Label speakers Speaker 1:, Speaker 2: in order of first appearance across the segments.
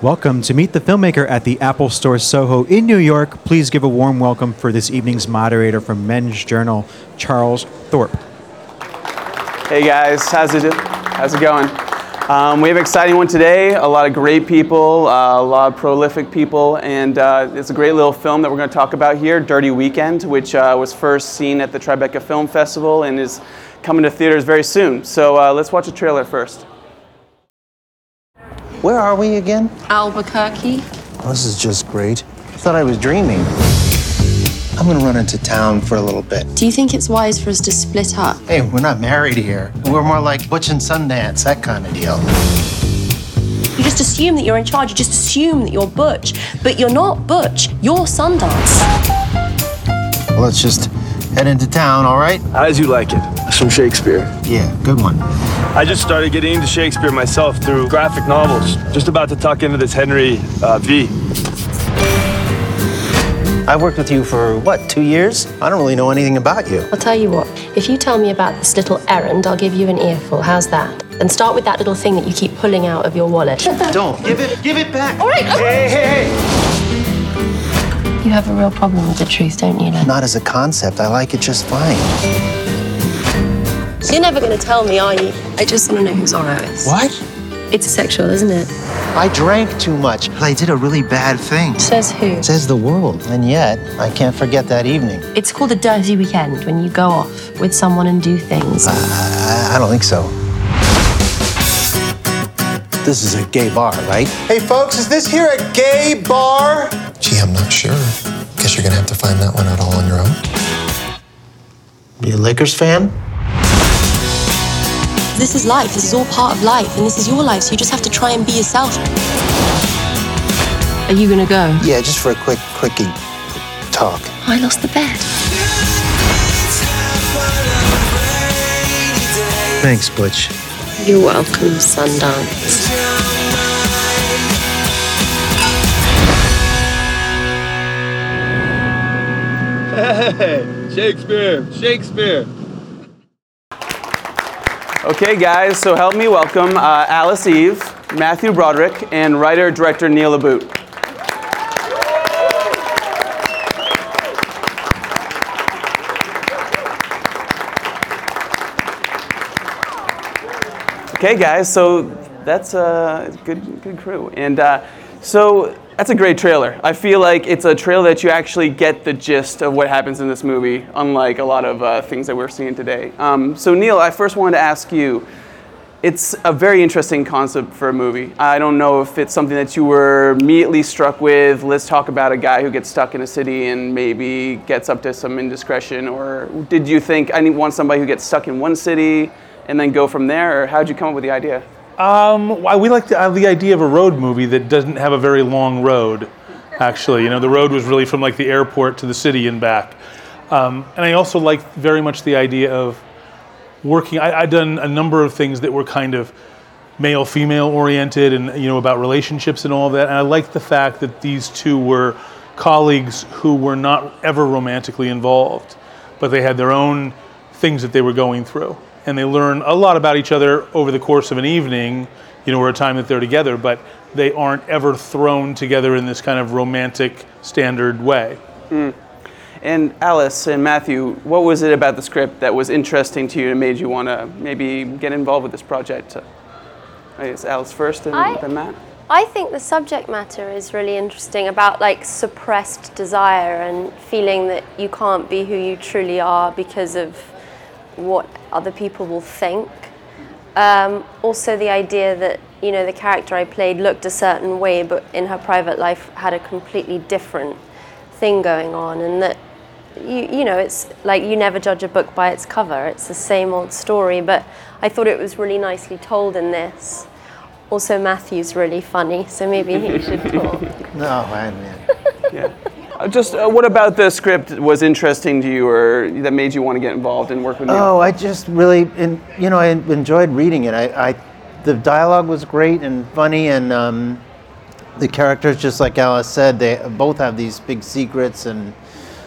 Speaker 1: Welcome to Meet the Filmmaker at the Apple Store Soho in New York. Please give a warm welcome for this evening's moderator from Men's Journal, Charles Thorpe.
Speaker 2: Hey guys, how's it, how's it going? Um, we have an exciting one today. A lot of great people, uh, a lot of prolific people, and uh, it's a great little film that we're going to talk about here, Dirty Weekend, which uh, was first seen at the Tribeca Film Festival and is coming to theaters very soon. So uh, let's watch a trailer first.
Speaker 3: Where are we again?
Speaker 4: Albuquerque.
Speaker 3: Oh, this is just great. I thought I was dreaming. I'm gonna run into town for a little bit.
Speaker 4: Do you think it's wise for us to split up?
Speaker 3: Hey, we're not married here. We're more like Butch and Sundance, that kind of deal.
Speaker 4: You just assume that you're in charge. You just assume that you're Butch. But you're not Butch. You're Sundance.
Speaker 3: Well, let's just head into town, all right?
Speaker 5: As You Like It. It's from Shakespeare.
Speaker 3: Yeah, good one.
Speaker 5: I just started getting into Shakespeare myself through graphic novels. Just about to tuck into this Henry uh, V.
Speaker 3: I worked with you for what, two years? I don't really know anything about you.
Speaker 4: I'll tell you what. If you tell me about this little errand, I'll give you an earful. How's that? And start with that little thing that you keep pulling out of your wallet.
Speaker 3: Don't give it, give it back.
Speaker 4: All right.
Speaker 3: Hey, hey, hey!
Speaker 4: You have a real problem with the truth, don't you, Len?
Speaker 3: Not as a concept. I like it just fine.
Speaker 4: You're never going to tell me, are you? I just want to know who's Zorro is.
Speaker 3: What?
Speaker 4: It's sexual, isn't it?
Speaker 3: I drank too much. I did a really bad thing.
Speaker 4: Says who?
Speaker 3: Says the world. And yet, I can't forget that evening.
Speaker 4: It's called a dirty weekend when you go off with someone and do things.
Speaker 3: I, I don't think so. This is a gay bar, right?
Speaker 6: Hey, folks, is this here a gay bar?
Speaker 7: Gee, I'm not sure. Guess you're gonna have to find that one out all on your own.
Speaker 3: You a Lakers fan?
Speaker 4: This is life. This is all part of life, and this is your life. So you just have to try and be yourself. Are you gonna go?
Speaker 3: Yeah, just for a quick, quickie talk.
Speaker 4: I lost the bet.
Speaker 3: Thanks, Butch.
Speaker 4: You're welcome, Sundance.
Speaker 5: Shakespeare, Shakespeare.
Speaker 2: Okay, guys, so help me welcome uh, Alice Eve, Matthew Broderick, and writer director Neil LaBute. Okay, guys, so that's a good, good crew. And uh, so that's a great trailer. I feel like it's a trailer that you actually get the gist of what happens in this movie, unlike a lot of uh, things that we're seeing today. Um, so, Neil, I first wanted to ask you it's a very interesting concept for a movie. I don't know if it's something that you were immediately struck with. Let's talk about a guy who gets stuck in a city and maybe gets up to some indiscretion, or did you think I want somebody who gets stuck in one city and then go from there, or how did you come up with the idea?
Speaker 8: Um, we like the, uh, the idea of a road movie that doesn't have a very long road. Actually, you know, the road was really from like the airport to the city and back. Um, and I also like very much the idea of working. I, I'd done a number of things that were kind of male female oriented and you know about relationships and all that. And I like the fact that these two were colleagues who were not ever romantically involved, but they had their own things that they were going through. And they learn a lot about each other over the course of an evening, you know, or a time that they're together, but they aren't ever thrown together in this kind of romantic standard way. Hmm.
Speaker 2: And Alice and Matthew, what was it about the script that was interesting to you and made you want to maybe get involved with this project? I guess Alice first and
Speaker 9: I-
Speaker 2: then Matt.
Speaker 9: I think the subject matter is really interesting about like suppressed desire and feeling that you can't be who you truly are because of what other people will think. Um, also, the idea that you know the character I played looked a certain way, but in her private life had a completely different thing going on, and that you you know it's like you never judge a book by its cover. It's the same old story, but I thought it was really nicely told in this. Also, Matthew's really funny, so maybe he should talk.
Speaker 3: No, I man.
Speaker 2: Yeah. Just uh, what about the script was interesting to you, or that made you want to get involved and work with Neil?
Speaker 3: Oh, I just really, you know, I enjoyed reading it. I, I, the dialogue was great and funny, and um, the characters, just like Alice said, they both have these big secrets, and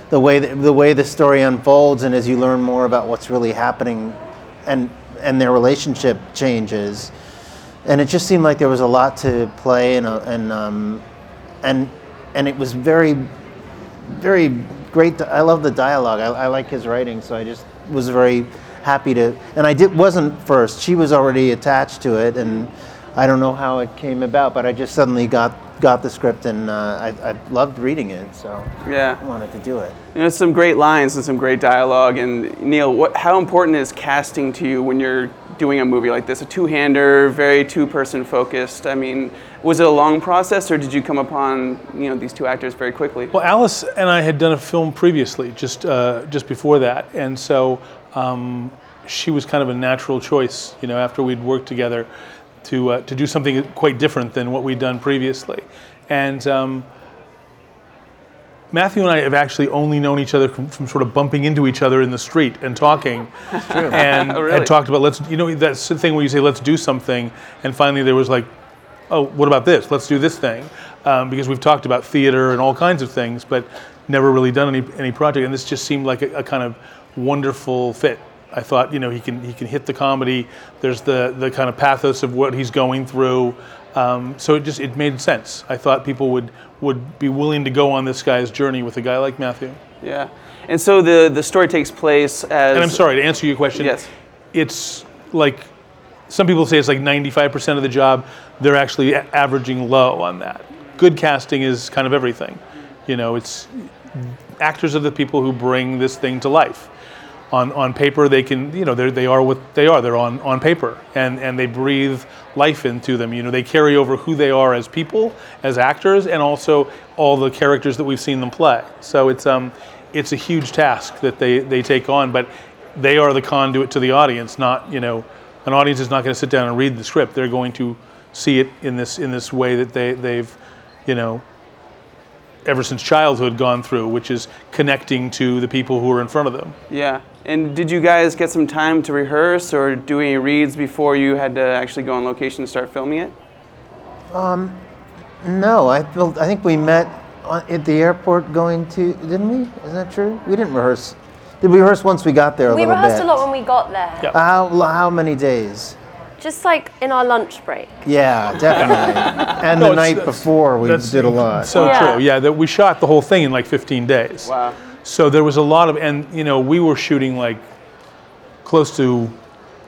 Speaker 3: the way the, the way the story unfolds, and as you learn more about what's really happening, and and their relationship changes, and it just seemed like there was a lot to play, and uh, and um, and and it was very, very great. I love the dialogue. I, I like his writing, so I just was very happy to. And I did wasn't first. She was already attached to it, and I don't know how it came about, but I just suddenly got got the script, and uh, I, I loved reading it, so
Speaker 2: Yeah.
Speaker 3: I wanted to do it.
Speaker 2: You know, some great lines and some great dialogue. And Neil, what, how important is casting to you when you're doing a movie like this? A two-hander, very two-person focused. I mean, was it a long process, or did you come upon you know these two actors very quickly?
Speaker 8: Well, Alice and I had done a film previously, just uh, just before that, and so um, she was kind of a natural choice. You know, after we'd worked together, to uh, to do something quite different than what we'd done previously, and. Um, Matthew and I have actually only known each other from, from sort of bumping into each other in the street and talking, and
Speaker 2: Oh, really?
Speaker 8: had talked about let's you know that's the thing where you say let's do something, and finally there was like oh, what about this? Let's do this thing. Um, because we've talked about theater and all kinds of things, but never really done any, any project. And this just seemed like a, a kind of wonderful fit. I thought, you know, he can he can hit the comedy. There's the the kind of pathos of what he's going through. Um, so it just it made sense. I thought people would would be willing to go on this guy's journey with a guy like Matthew.
Speaker 2: Yeah. And so the the story takes place as.
Speaker 8: And I'm sorry to answer your question.
Speaker 2: Yes.
Speaker 8: It's like some people say it's like 95% of the job. They're actually a- averaging low on that. Good casting is kind of everything. You know, it's actors are the people who bring this thing to life. On, on paper, they can, you know, they are what they are. They're on, on paper, and, and they breathe life into them. You know, they carry over who they are as people, as actors, and also all the characters that we've seen them play. So it's, um, it's a huge task that they, they take on, but they are the conduit to the audience, not, you know, an audience is not going to sit down and read the script. They're going to see it in this, in this way that they, they've, you know, ever since childhood gone through, which is connecting to the people who are in front of them.
Speaker 2: Yeah. And did you guys get some time to rehearse or do any reads before you had to actually go on location and start filming it?
Speaker 3: Um, no, I felt, I think we met on, at the airport going to, didn't we? Is that true? We didn't rehearse. Did we rehearse once we got there a
Speaker 9: We
Speaker 3: little
Speaker 9: rehearsed
Speaker 3: bit?
Speaker 9: a lot when we got there,
Speaker 8: Yeah.
Speaker 3: How, how many days?
Speaker 9: just like in our lunch break.
Speaker 3: Yeah, definitely. and
Speaker 8: No,
Speaker 3: the night before we did a lot.
Speaker 8: So
Speaker 9: Yeah.
Speaker 8: true. Yeah, that we shot the whole thing in like 15 days.
Speaker 2: Wow.
Speaker 8: So there was a lot of, and you know, we were shooting like close to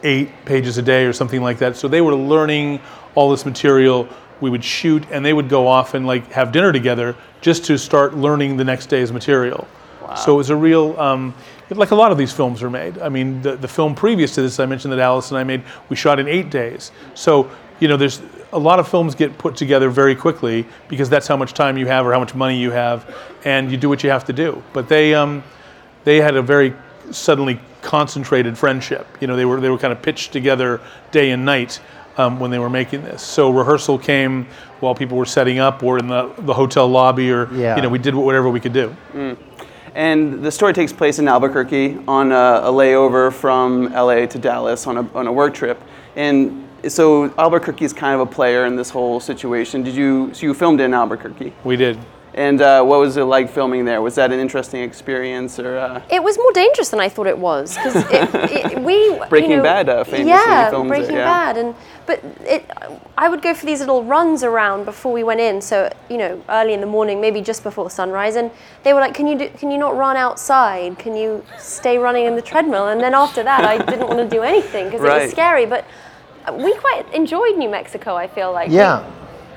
Speaker 8: eight pages a day or something like that. So they were learning all this material. We would shoot, and they would go off and like have dinner together just to start learning the next day's material. So it was a real, um, like a lot of these films are made. I mean, the, the film previous to this, I mentioned that Alice and I made, we shot in eight days. So, you know, there's a lot of films get put together very quickly because that's how much time you have or how much money you have, and you do what you have to do. But they, um, they had a very suddenly concentrated friendship. You know, they were they were kind of pitched together day and night um, when they were making this. So rehearsal came while people were setting up, or in the, the hotel lobby, or
Speaker 3: Yeah.
Speaker 8: you know, we did whatever we could do.
Speaker 2: And the story takes place in Albuquerque on a, a layover from LA to Dallas on a, on a work trip. And so Albuquerque is kind of a player in this whole situation. Did you, so you filmed in Albuquerque.
Speaker 8: We did.
Speaker 2: And uh, what was it like filming there? Was that an interesting experience or? Uh,
Speaker 9: It was more dangerous than I thought it was because it, it, we
Speaker 2: Breaking
Speaker 9: you know,
Speaker 2: Bad, uh, famously
Speaker 9: yeah
Speaker 2: filmed there,
Speaker 9: Breaking
Speaker 2: yeah.
Speaker 9: Bad and but it I would go for these little runs around before we went in so you know early in the morning maybe just before sunrise and they were like can you do, can you not run outside can you stay running in the treadmill and then after that I didn't want to do anything because it was scary but we quite enjoyed New Mexico I feel like
Speaker 3: Yeah,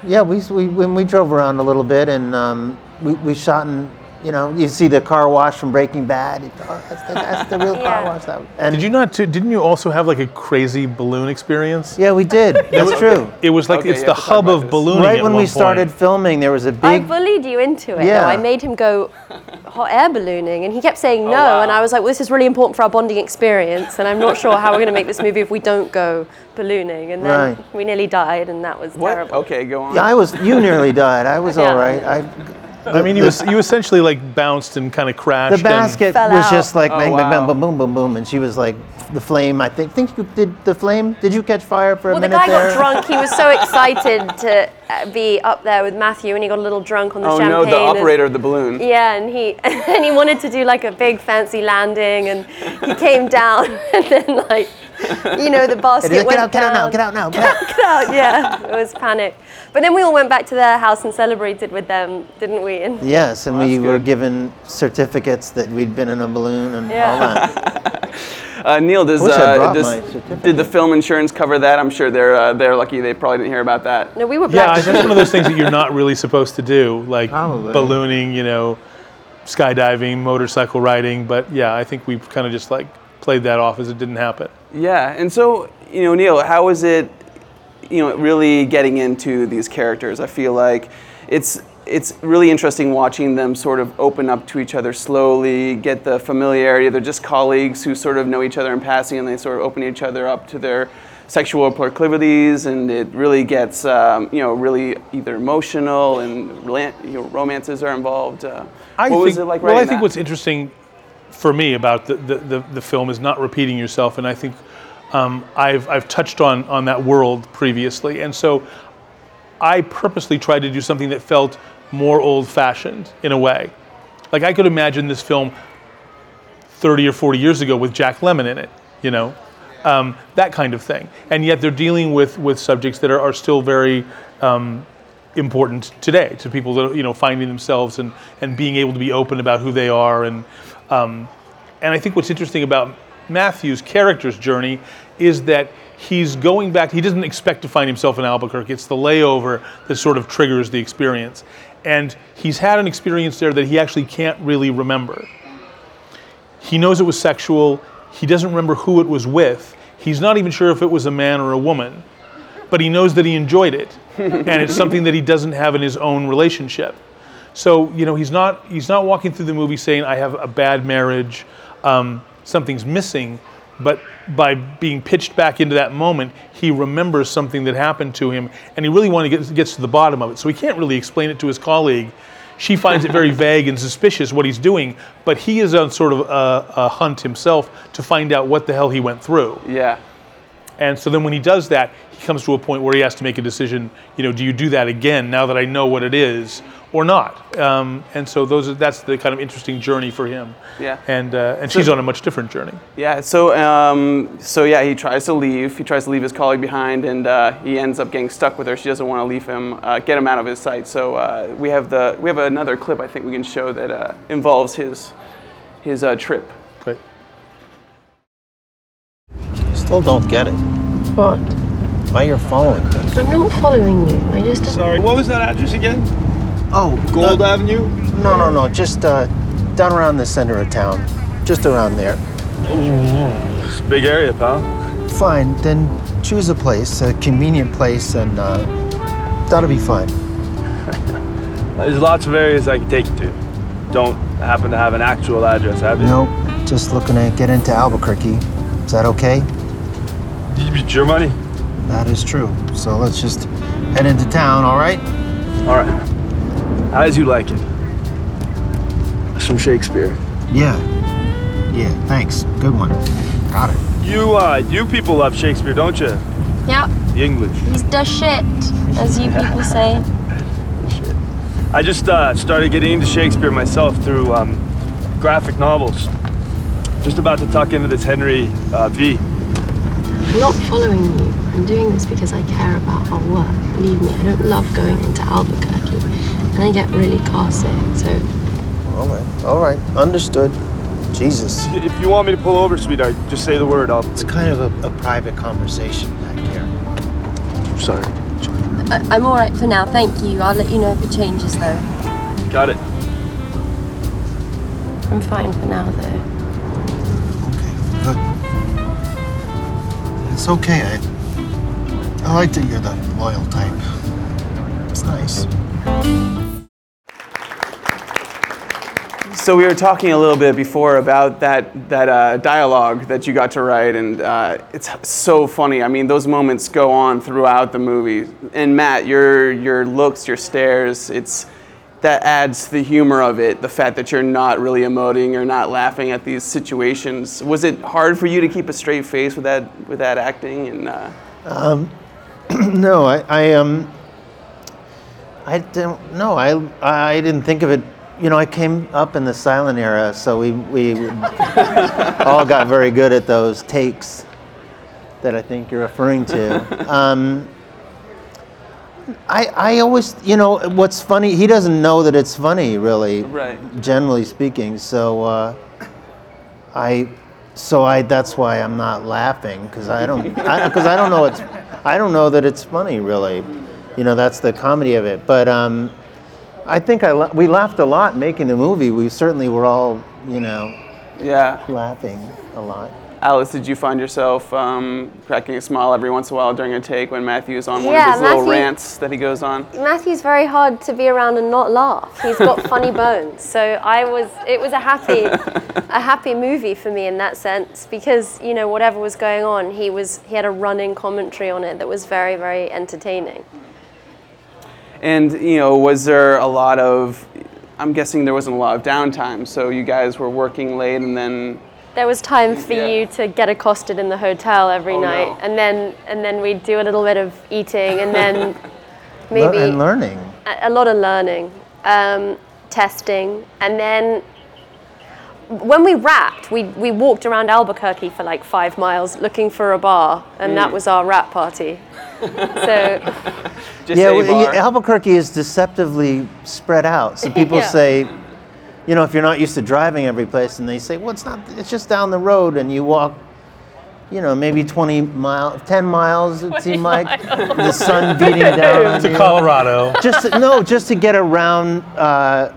Speaker 3: yeah. We, we when we drove around a little bit, and um, we, we shot in. You know, you see the car wash from Breaking Bad. You thought, oh, that's the, that's the real car wash. That and
Speaker 8: Did you not? Too, didn't you also have like a crazy balloon experience?
Speaker 3: Yeah, we did. That's true.
Speaker 8: It was like
Speaker 2: Okay,
Speaker 8: it's the
Speaker 2: have to talk
Speaker 8: hub of
Speaker 2: this.
Speaker 8: ballooning.
Speaker 3: Right
Speaker 8: at
Speaker 3: when
Speaker 8: one
Speaker 3: we
Speaker 8: point.
Speaker 3: started filming, there was a big.
Speaker 9: I bullied you into it.
Speaker 3: Yeah.
Speaker 9: Though. I made him go hot air ballooning, and he kept saying oh, no.
Speaker 2: wow.
Speaker 9: And I was like, well, "This is really important for our bonding experience, and I'm not sure how we're going to make this movie if we don't go ballooning." And then
Speaker 3: Right.
Speaker 9: we nearly died, and that was
Speaker 2: what?
Speaker 9: terrible.
Speaker 2: Okay, go on.
Speaker 3: Yeah, I was. You nearly died. I was
Speaker 9: Yeah.
Speaker 3: all right. I.
Speaker 8: I mean, you, was, you essentially like bounced and kind of crashed.
Speaker 3: The basket
Speaker 9: Fell
Speaker 3: was
Speaker 9: out.
Speaker 3: just like
Speaker 2: Oh,
Speaker 3: bang, bang,
Speaker 2: wow.
Speaker 3: bang, boom, boom, boom, boom, and she was like the flame. I think. Think you did the flame? Did you catch fire for a
Speaker 9: Well, the
Speaker 3: minute
Speaker 9: guy
Speaker 3: there?
Speaker 9: got drunk. He was so excited to uh, be up there with Matthew, and he got a little drunk on the
Speaker 2: oh
Speaker 9: champagne.
Speaker 2: no, the
Speaker 9: and-
Speaker 2: operator of the balloon.
Speaker 9: Yeah, and he and he wanted to do like a big fancy landing, and he came down, and then like you know, the basket
Speaker 3: Get
Speaker 9: went
Speaker 3: out, get out now, get out now, get out.
Speaker 9: Get out, yeah. It was panic. But then we all went back to their house and celebrated with them, didn't we? And
Speaker 3: Yes, and we
Speaker 2: that's
Speaker 3: were given certificates that we'd been in a balloon and all that.
Speaker 2: Uh, Neil, does, uh, does- did the film insurance cover that? I'm sure they're uh, they're lucky. They probably didn't hear about that.
Speaker 9: no, we were
Speaker 8: Yeah,
Speaker 9: black.
Speaker 8: that's one of those things that you're not really supposed to do, like
Speaker 3: Probably.
Speaker 8: ballooning, you know, skydiving, motorcycle riding. But yeah, I think we've kind of just like played that off as it didn't happen.
Speaker 2: Yeah, and so you know, Neil, how is it, you know, really getting into these characters? I feel like it's it's really interesting watching them sort of open up to each other slowly, get the familiarity. They're just colleagues who sort of know each other in passing, and they sort of open each other up to their sexual proclivities, and it really gets, um, you know, really either emotional and you know, romances are involved. Uh,
Speaker 8: I
Speaker 2: what
Speaker 8: think,
Speaker 2: was it like
Speaker 8: Well, I think
Speaker 2: that?
Speaker 8: what's interesting for me about the, the, the, the film is not repeating yourself, and I think um, I've, I've touched on, on that world previously. And so I purposely tried to do something that felt more old fashioned in a way. Like I could imagine this film 30 or 40 years ago with Jack Lemmon in it, you know, um, that kind of thing. And yet they're dealing with, with subjects that are, are still very um, important today to people that you know finding themselves and, and being able to be open about who they are and um, and I think what's interesting about Matthew's character's journey is that he's going back he doesn't expect to find himself in Albuquerque. It's the layover that sort of triggers the experience. And he's had an experience there that he actually can't really remember. He knows it was sexual. He doesn't remember who it was with. He's not even sure if it was a man or a woman but he knows that he enjoyed it. And it's something that he doesn't have in his own relationship so you know he's not he's not walking through the movie saying i have a bad marriage um, something's missing but by being pitched back into that moment he remembers something that happened to him and he really wants to get gets to the bottom of it. So he can't really explain it to his colleague. She finds it very vague and suspicious what he's doing but he is on sort of a, a hunt himself to find out what the hell he went through.
Speaker 2: Yeah.
Speaker 8: And so then when he does that, he comes to a point where he has to make a decision, you know, do you do that again now that I know what it is or not? Um, and so those are, that's the kind of interesting journey for him.
Speaker 2: Yeah.
Speaker 8: And, uh, and she's on a much different journey.
Speaker 2: Yeah, so um, so yeah, he tries to leave. He tries to leave his colleague behind, and uh, he ends up getting stuck with her. She doesn't want to leave him, uh, get him out of his sight. So uh, we have the we have another clip I think we can show that uh, involves his his uh, trip.
Speaker 3: Still don't get it.
Speaker 4: What?
Speaker 3: Why you're following me?
Speaker 4: I'm not following you. I just.
Speaker 5: Sorry, what was that address again?
Speaker 3: Oh,
Speaker 5: Gold
Speaker 3: uh,
Speaker 5: Avenue?
Speaker 3: No, no, no. Just uh, down around the center of town. Just around there.
Speaker 5: It's a big area, pal.
Speaker 3: Fine. Then choose a place, a convenient place, and uh, that'll be fine.
Speaker 5: There's lots of areas I can take you to. Don't happen to have an actual address, have you?
Speaker 3: Nope. Just looking to get into Albuquerque. Is that okay?
Speaker 5: It's your money.
Speaker 3: That is true. So let's just head into town, all right?
Speaker 5: All right. As you like it. Some Shakespeare.
Speaker 3: Yeah. Yeah, thanks. Good one. Got it.
Speaker 5: You, uh, you people love Shakespeare, don't you?
Speaker 9: Yeah,
Speaker 5: The English.
Speaker 9: he's the shit, as you people say.
Speaker 5: I just uh, started getting into Shakespeare myself through um, graphic novels. Just about to tuck into this Henry uh, V.
Speaker 4: I'm not following you. I'm doing this because I care about our work. Believe me, I don't love going into Albuquerque. And I get really car sick, so
Speaker 3: All right. All right. Understood. Jesus.
Speaker 5: If you want me to pull over, sweetheart, just say the word. I'll.
Speaker 3: It's kind of a, a private conversation back here.
Speaker 5: Sorry.
Speaker 9: I- I'm all right for now, thank you. I'll let you know if it changes, though.
Speaker 5: Got it.
Speaker 4: I'm fine for now, though.
Speaker 3: It's okay. I, I like that you're the loyal type. It's nice.
Speaker 2: So we were talking a little bit before about that that uh, dialogue that you got to write, and uh, it's so funny. I mean, those moments go on throughout the movie. And Matt, your your looks, your stares, it's that adds to the humor of it. The fact that you're not really emoting or not laughing at these situations. Was it hard for you to keep a straight face with that with that acting? And uh,
Speaker 3: No, I, I um, I don't. No, I, I didn't think of it. You know, I came up in the silent era, so we we all got very good at those takes. that I think you're referring to. um, I, I always, you know, what's funny, he doesn't know that it's funny, really,
Speaker 2: Right.
Speaker 3: generally speaking. So, uh, I, so I, that's why I'm not laughing because I don't, because I, don't know it's, I don't know that it's funny, really. You know, that's the comedy of it. But um, I think I, la- we laughed a lot making the movie. We certainly were all, you know,
Speaker 2: Yeah.
Speaker 3: laughing a lot.
Speaker 2: Alice, did you find yourself um, cracking a smile every once in a while during a take when Matthew's on one
Speaker 9: Yeah,
Speaker 2: of his little rants that he goes on?
Speaker 9: Matthew's very hard to be around and not laugh. He's got funny bones. So I was it was a happy a happy movie for me in that sense because, you know, whatever was going on, he was he had a running commentary on it that was very very entertaining.
Speaker 2: And you know, was there a lot of? I'm guessing there wasn't a lot of downtime, so you guys were working late, and then
Speaker 9: There was time for
Speaker 2: Yeah.
Speaker 9: you to get accosted in the hotel every
Speaker 2: Oh,
Speaker 9: night
Speaker 2: no.
Speaker 9: and then and then we'd do a little bit of eating and then
Speaker 3: Lear-
Speaker 9: maybe
Speaker 3: and learning.
Speaker 9: a, a lot of learning, um, testing, and then when we wrapped, we, we walked around Albuquerque for like five miles looking for a bar, and that was our wrap party. so
Speaker 2: just
Speaker 3: yeah,
Speaker 2: a
Speaker 3: well,
Speaker 2: bar.
Speaker 3: yeah, Albuquerque is deceptively spread out. So people
Speaker 9: Yeah.
Speaker 3: say, you know, if you're not used to driving every place, and they say, well, it's not, it's just down the road, and you walk, you know, maybe 20 miles, 10 miles, it seemed like, the sun beating down on
Speaker 8: To
Speaker 3: you.
Speaker 8: Colorado.
Speaker 3: Just to, no, just to get around. Uh,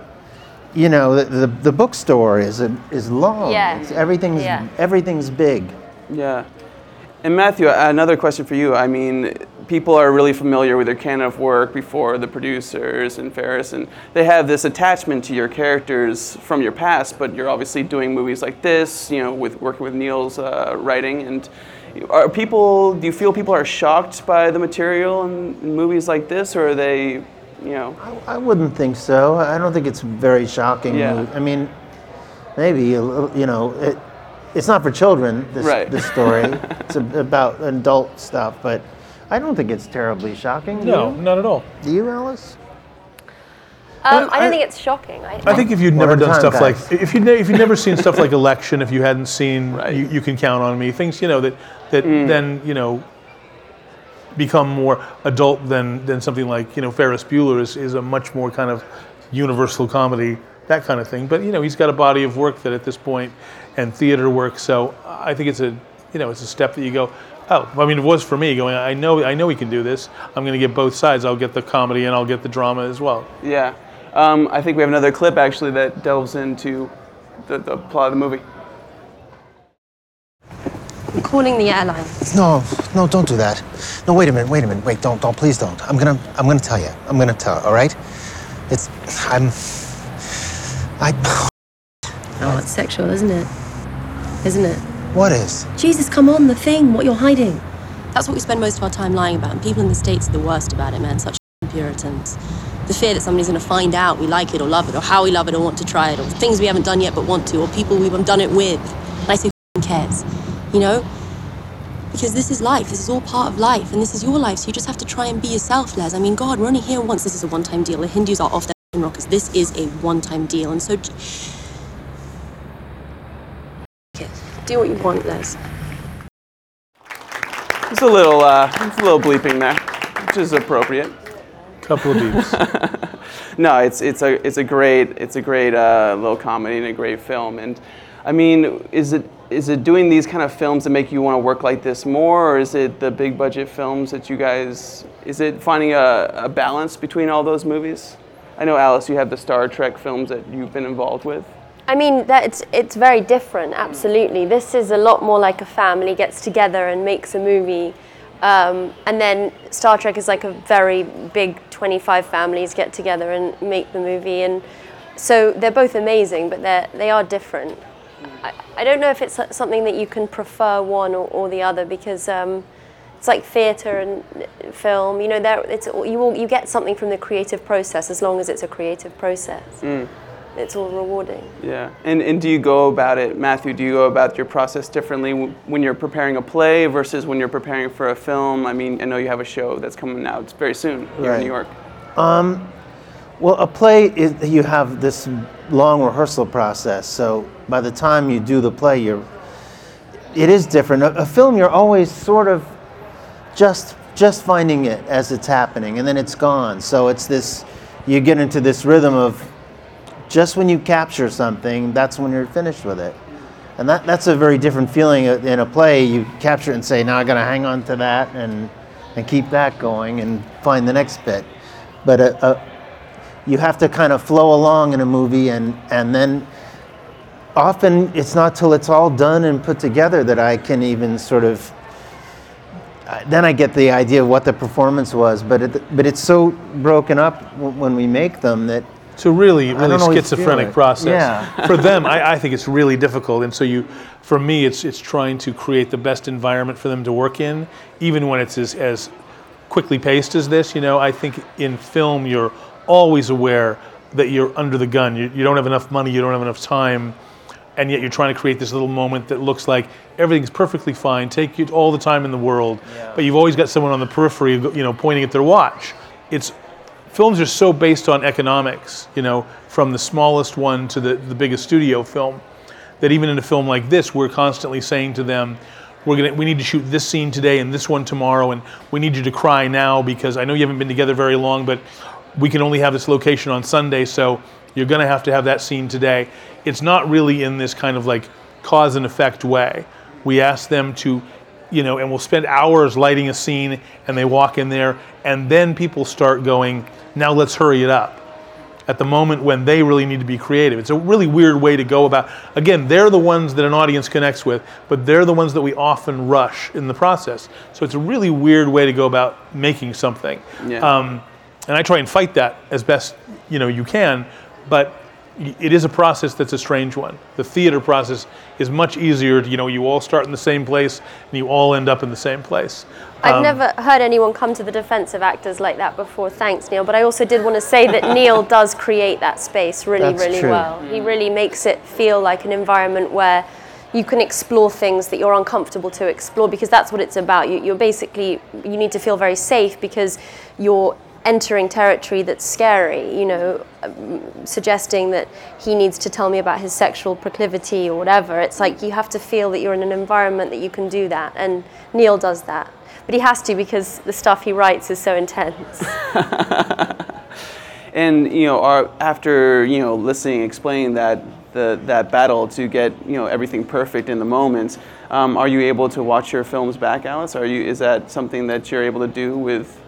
Speaker 3: you know, the, the, the bookstore is a, is long.
Speaker 9: Yeah.
Speaker 3: It's- everything's
Speaker 9: Yeah.
Speaker 3: everything's big.
Speaker 2: Yeah. And Matthew, another question for you. I mean, people are really familiar with your canon of work before the producers and Ferris, and they have this attachment to your characters from your past. But you're obviously doing movies like this, you know, with working with Neil's uh, writing. And are people? Do you feel people are shocked by the material in, in movies like this, or are they, you know?
Speaker 3: I wouldn't think so. I don't think it's very shocking.
Speaker 2: Yeah.
Speaker 3: I mean, maybe a little. You know, it, it's not for children. This,
Speaker 2: Right.
Speaker 3: this story. it's a, about adult stuff, but I don't think it's terribly shocking.
Speaker 8: No, not at all.
Speaker 3: Do you, Alice?
Speaker 9: um, I
Speaker 3: I-
Speaker 9: don't think it's shocking. I,
Speaker 8: I think if you'd never done
Speaker 3: time,
Speaker 8: stuff like if you ne- if you'd never seen stuff like election, if you hadn't seen
Speaker 2: Right.
Speaker 8: you, you can count on me things you know that that then you know become more adult than than something like you know Ferris Bueller is, is a much more kind of universal comedy that kind of thing. But you know he's got a body of work that at this point and theater work, so I think it's a you know it's a step that you go. Oh, I mean, it was for me going. I know, I know he can do this. I'm going to get both sides. I'll get the comedy and I'll get the drama as well.
Speaker 2: Yeah. Um, I think we have another clip actually that delves into the, the plot of the movie.
Speaker 4: I'm calling the airline.
Speaker 7: No, no, don't do that. No, wait a minute, wait a minute, wait, don't, don't, please don't. I'm gonna, I'm gonna tell you. I'm gonna tell, all right? It's, I'm, I,
Speaker 4: Oh, it's sexual, isn't it? Isn't it?
Speaker 7: What is?
Speaker 4: Jesus, come on, the thing, what you're hiding. That's what we spend most of our time lying about. And people in the States are the worst about it, man. Such Puritans. The fear that somebody's going to find out we like it or love it or how we love it or want to try it or things we haven't done yet but want to or people we haven't done it with. And I say, who cares? You know? Because this is life. This is all part of life. And this is your life. So you just have to try and be yourself, Les. I mean, God, we're only here once. This is a one time deal. The Hindus are off their f***ing rockers. This is a one time deal. And so. Do what you want, Les.
Speaker 2: It's a little, uh, it's a little bleeping there, which is appropriate.
Speaker 8: Couple of beats.
Speaker 2: No, it's it's a it's a great it's a great uh, little comedy and a great film. And I mean, is it is it doing these kind of films that make you want to work like this more, or is it the big budget films that you guys? Is it finding a, a balance between all those movies? I know Alice, you have the Star Trek films that you've been involved with.
Speaker 9: I mean, that it's it's very different. Absolutely, this is a lot more like a family gets together and makes a movie, um, and then Star Trek is like a very big 25 families get together and make the movie, and so they're both amazing, but they're, they are different. I, I don't know if it's something that you can prefer one or, or the other because um, it's like theatre and film. You know, it's you all, you get something from the creative process as long as it's a creative process. It's all rewarding.
Speaker 2: Yeah. And, and do you go about it, Matthew, do you go about your process differently when you're preparing a play versus when you're preparing for a film? I mean, I know you have a show that's coming out very soon here in New York.
Speaker 3: Um, well, a play is you have this long rehearsal process. So by the time you do the play, you're it is different. A, a film, you're always sort of just just finding it as it's happening, and then it's gone. So it's this, you get into this rhythm of just when you capture something, that's when you're finished with it. And that, that's a very different feeling in a play. You capture it and say, now I got to hang on to that and, and keep that going and find the next bit. But uh, uh, you have to kind of flow along in a movie, and, and then often it's not till it's all done and put together that I can even sort of. Then I get the idea of what the performance was, but it, but it's so broken up when we make them that
Speaker 8: It's a really, really
Speaker 3: don't always feel
Speaker 8: schizophrenic process.
Speaker 3: Yeah.
Speaker 8: for them, I, I think it's really difficult. And so you, for me, it's it's trying to create the best environment for them to work in, even when it's as, as quickly paced as this. You know, I think in film you're always aware that you're under the gun. You, you don't have enough money. You don't have enough time. And yet you're trying to create this little moment that looks like everything's perfectly fine. Take you all the time in the world, but you've always got someone on the periphery, you know, pointing at their watch. It's films are so based on economics, you know, from the smallest one to the, the biggest studio film, that even in a film like this, we're constantly saying to them, we're gonna, we need to shoot this scene today and this one tomorrow, and we need you to cry now because I know you haven't been together very long, but we can only have this location on Sunday, so you're gonna have to have that scene today. It's not really in this kind of like cause and effect way. We ask them to you know, and we'll spend hours lighting a scene and they walk in there and then people start going, now let's hurry it up. At the moment when they really need to be creative. It's a really weird way to go about. Again, they're the ones that an audience connects with, but they're the ones that we often rush in the process. So it's a really weird way to go about making something.
Speaker 2: Yeah.
Speaker 8: Um, and I try and fight that as best you know you can, but it is a process that's a strange one. The theater process is much easier. To, you know, you all start in the same place and you all end up in the same place.
Speaker 9: I've
Speaker 8: Um,
Speaker 9: never heard anyone come to the defense of actors like that before. Thanks, Neil. But I also did want to say that Neil does create that space really,
Speaker 3: That's
Speaker 9: really
Speaker 3: true.
Speaker 9: well. He really makes it feel like an environment where you can explore things that you're uncomfortable to explore because that's what it's about. You, you're basically, you need to feel very safe because you're entering territory that's scary, you know, um, suggesting that he needs to tell me about his sexual proclivity or whatever. It's like you have to feel that you're in an environment that you can do that. And Neil does that. But he has to because the stuff he writes is so intense.
Speaker 2: And you know, are, after you know listening, explaining that the that battle to get you know everything perfect in the moment, um, are you able to watch your films back, Alice? Are you? Is that something that you're able to do with?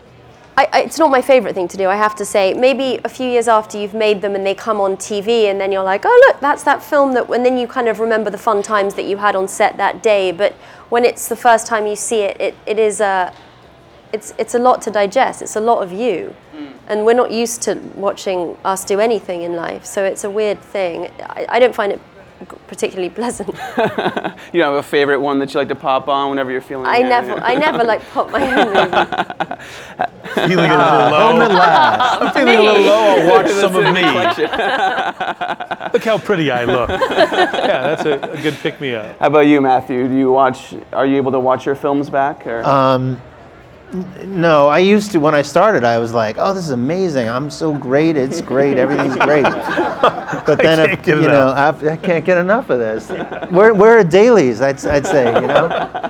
Speaker 9: I, I, it's not my favorite thing to do, I have to say. Maybe a few years after you've made them and they come on TV, and then you're like, oh, look, that's that film that, and then you kind of remember the fun times that you had on set that day. But when it's the first time you see it, it, it is a, it's, it's a lot to digest. It's a lot of you. Hmm. And we're not used to watching us do anything in life, so it's a weird thing. I, I don't find it particularly pleasant.
Speaker 2: You know, a favorite one that you like to pop on whenever you're feeling.
Speaker 9: I never, I never like pop my own movie.
Speaker 8: feeling a little ah. low. I'm feeling a little low. I'll watch some of me. Look how pretty I look. yeah, that's a, a good pick me up.
Speaker 2: How about you, Matthew? Do you watch? Are you able to watch your films back? Or um,
Speaker 3: No, I used to when I started. I was like, "Oh, this is amazing! I'm so great! It's great! Everything's great." But then, if, you know, after, I can't get enough of this. Where, where are dailies? I'd, I'd say, you know,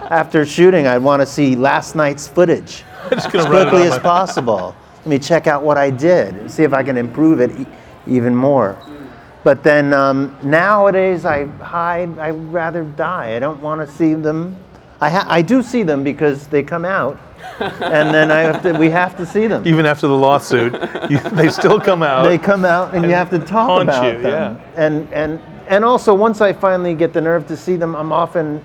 Speaker 3: after shooting, I'd want to see last night's footage as quickly as possible. Let me check out what I did, and see if I can improve it e- even more. But then um, nowadays, I hide. I'd rather die. I don't want to see them. I, ha- I do see them because they come out, and then I have to, we have to see them.
Speaker 8: Even after the lawsuit, you, they still come out.
Speaker 3: They come out, and you have to talk
Speaker 8: haunt
Speaker 3: about
Speaker 8: you,
Speaker 3: them. And and and also, once I finally get the nerve to see them, I'm often,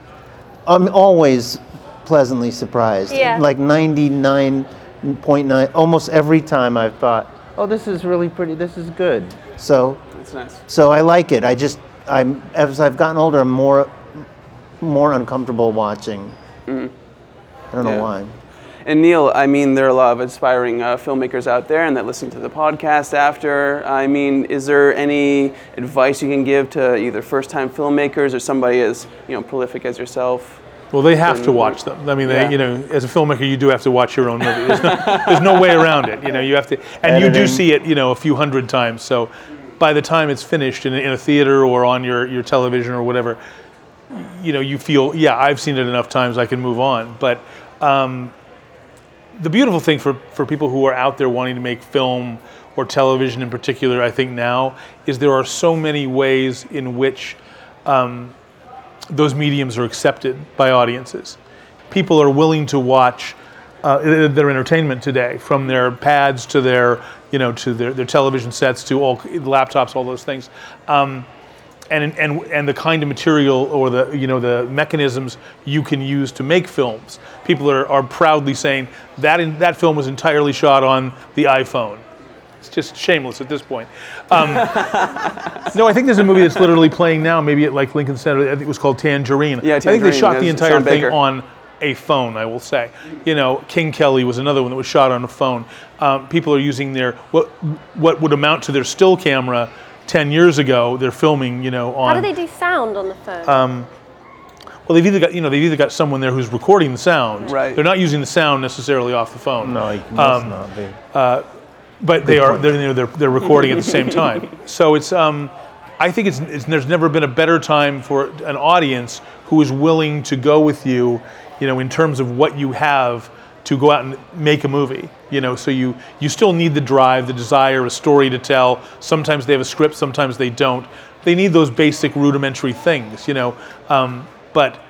Speaker 3: I'm always pleasantly surprised.
Speaker 9: Yeah.
Speaker 3: Like 99.9, almost every time I've thought, oh, this is really pretty. This is good. So
Speaker 2: that's nice.
Speaker 3: so I like it. I just I'm as I've gotten older, I'm more more uncomfortable watching. Mm-hmm. I don't know why.
Speaker 2: And Neil, I mean, there are a lot of aspiring uh, filmmakers out there, and that listen to the podcast after. I mean, is there any advice you can give to either first-time filmmakers or somebody as you know prolific as yourself?
Speaker 8: Well, they have to watch them. I mean, they,
Speaker 2: Yeah.
Speaker 8: you know, as a filmmaker, you do have to watch your own movie. There's no, there's no way around it. You know, you have to, and you do see it, you know, a few hundred times. So, by the time it's finished in, a- in a theater or on your, your television or whatever, you know, you feel, yeah, I've seen it enough times, I can move on. But um, the beautiful thing for, for people who are out there wanting to make film or television in particular, I think now, is there are so many ways in which um, those mediums are accepted by audiences. People are willing to watch uh, their entertainment today, from their pads to their, you know, to their, their television sets to all laptops, all those things. Um, and, and, and the kind of material or the, you know, the mechanisms you can use to make films. People are, are proudly saying that, in, that film was entirely shot on the iPhone. It's just shameless at this point. Um, no, I think there's a movie that's literally playing now, maybe at like Lincoln Center. I think it was called Tangerine.
Speaker 2: Yeah, Tangerine.
Speaker 8: I think they shot the entire thing on a phone. I will say, you know, King Kelly was another one that was shot on a phone. Um, people are using their what what would amount to their still camera. Ten years ago, they're filming, you know, on.
Speaker 9: How do they do sound on the phone?
Speaker 8: Um, well, they've either got you know they've either got someone there who's recording the sound.
Speaker 2: Right.
Speaker 8: They're not using the sound necessarily off the phone.
Speaker 3: No, you must
Speaker 8: Um,
Speaker 3: not be.
Speaker 8: but they are they're, you know, they're they're recording at the same time. So it's um, I think it's, it's there's never been a better time for an audience who is willing to go with you, you know, in terms of what you have to go out and make a movie. You know, so you you still need the drive, the desire, a story to tell. Sometimes they have a script, sometimes they don't. They need those basic rudimentary things, you know. Um, but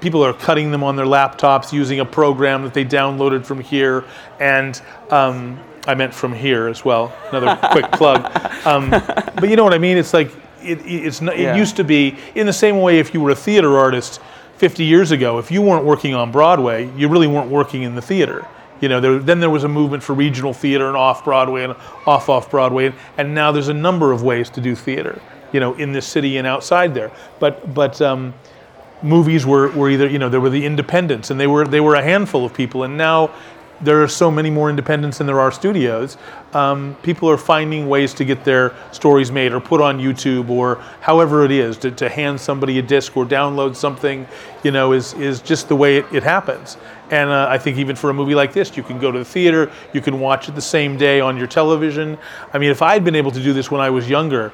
Speaker 8: people are cutting them on their laptops using a program that they downloaded from here. And um, i meant from here as well. Another quick plug. Um, but you know what i mean? It's like it, it's not,
Speaker 2: Yeah.
Speaker 8: it used to be in the same way if you were a theater artist 50 years ago if you weren't working on broadway you really weren't working in the theater. You know there, then there was a movement for regional theater and off broadway and off off broadway. And, and now there's a number of ways to do theater you know in this city and outside there. But but um, movies were, were either you know there were the independents and they were they were a handful of people. And now there are so many more independents than there are studios. Um, people are finding ways to get their stories made or put on youtube or however it is to, to hand somebody a disc or download something you know is is just the way it, it happens. And uh, i think even for a movie like this you can go to the theater you can watch it the same day on your television. I mean if i'd been able to do this when i was younger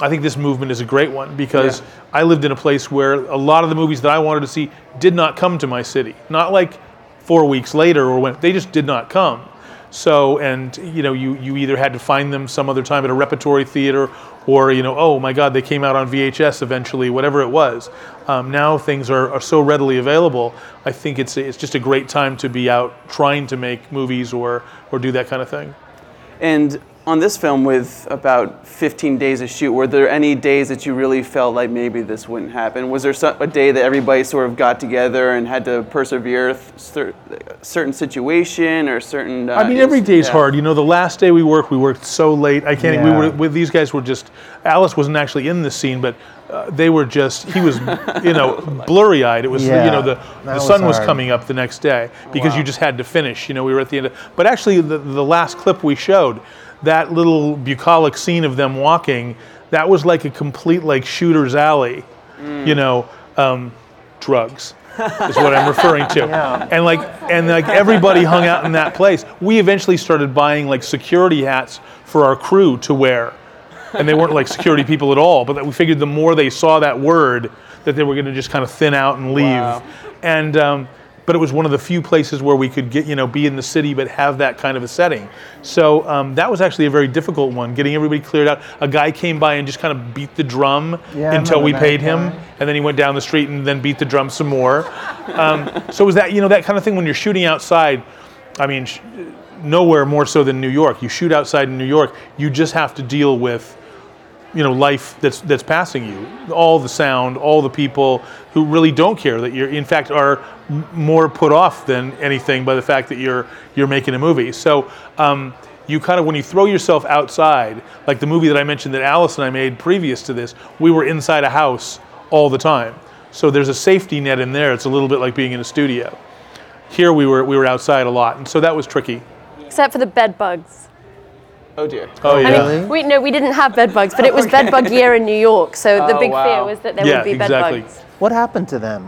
Speaker 8: I think this movement is a great one because
Speaker 2: Yeah.
Speaker 8: I lived in a place where a lot of the movies that I wanted to see did not come to my city. Not like four weeks later or when they just did not come. So and you know you you either had to find them some other time at a repertory theater or you know oh my God they came out on VHS eventually whatever it was. Um, now things are, are so readily available. I think it's it's just a great time to be out trying to make movies or or do that kind of thing.
Speaker 2: And on this film, with about 15 days of shoot, were there any days that you really felt like maybe this wouldn't happen? Was there so- a day that everybody sort of got together and had to persevere th- cer- certain situation or certain? Uh,
Speaker 8: I mean, every day's
Speaker 2: yeah.
Speaker 8: hard. You know, the last day we worked, we worked so late. I can't. We were with these guys. Were just Alice wasn't actually in the scene, but uh, they were just. He was, you know, blurry eyed. It was,
Speaker 3: yeah, you
Speaker 8: know, the the sun was
Speaker 3: hard.
Speaker 8: coming up the next day because you just had to finish. You know, we were at the end. Of, but actually, the the last clip we showed, that little bucolic scene of them walking, that was like a complete like shooter's alley. You know, um, drugs. is what I'm referring to.
Speaker 3: Yeah.
Speaker 8: And like and like everybody hung out in that place. We eventually started buying like security hats for our crew to wear. And they weren't like security people at all, but that we figured the more they saw that word that they were going to just kind of thin out and leave.
Speaker 2: Wow.
Speaker 8: And um, but it was one of the few places where we could get, you know, be in the city but have that kind of a setting. So um, that was actually a very difficult one, getting everybody cleared out. A guy came by and just kind of beat the drum
Speaker 3: Yeah,
Speaker 8: until we paid him,
Speaker 3: guy.
Speaker 8: and then he went down the street and then beat the drum some more. Um, so it was that, you know, that kind of thing when you're shooting outside. I mean, sh- nowhere more so than New York. You shoot outside in New York, you just have to deal with you know life that's that's passing you. All the sound all the people who really don't care that you're in fact are more put off than anything by the fact that you're you're making a movie. So um, you kind of when you throw yourself outside like the movie that i mentioned that alice and i made previous to this we were inside a house all the time. So there's a safety net in there. It's a little bit like being in a studio. Here we were we were outside a lot and so that was tricky.
Speaker 9: Except for the bed bugs.
Speaker 2: Oh dear.
Speaker 8: oh yeah
Speaker 9: I mean, we no, we didn't have bed bugs, but it was bed bug year in New York, so the
Speaker 2: Oh,
Speaker 9: big
Speaker 2: wow.
Speaker 9: fear was that there
Speaker 8: Yeah,
Speaker 9: would be bed
Speaker 8: exactly.
Speaker 9: bugs.
Speaker 3: What happened to them?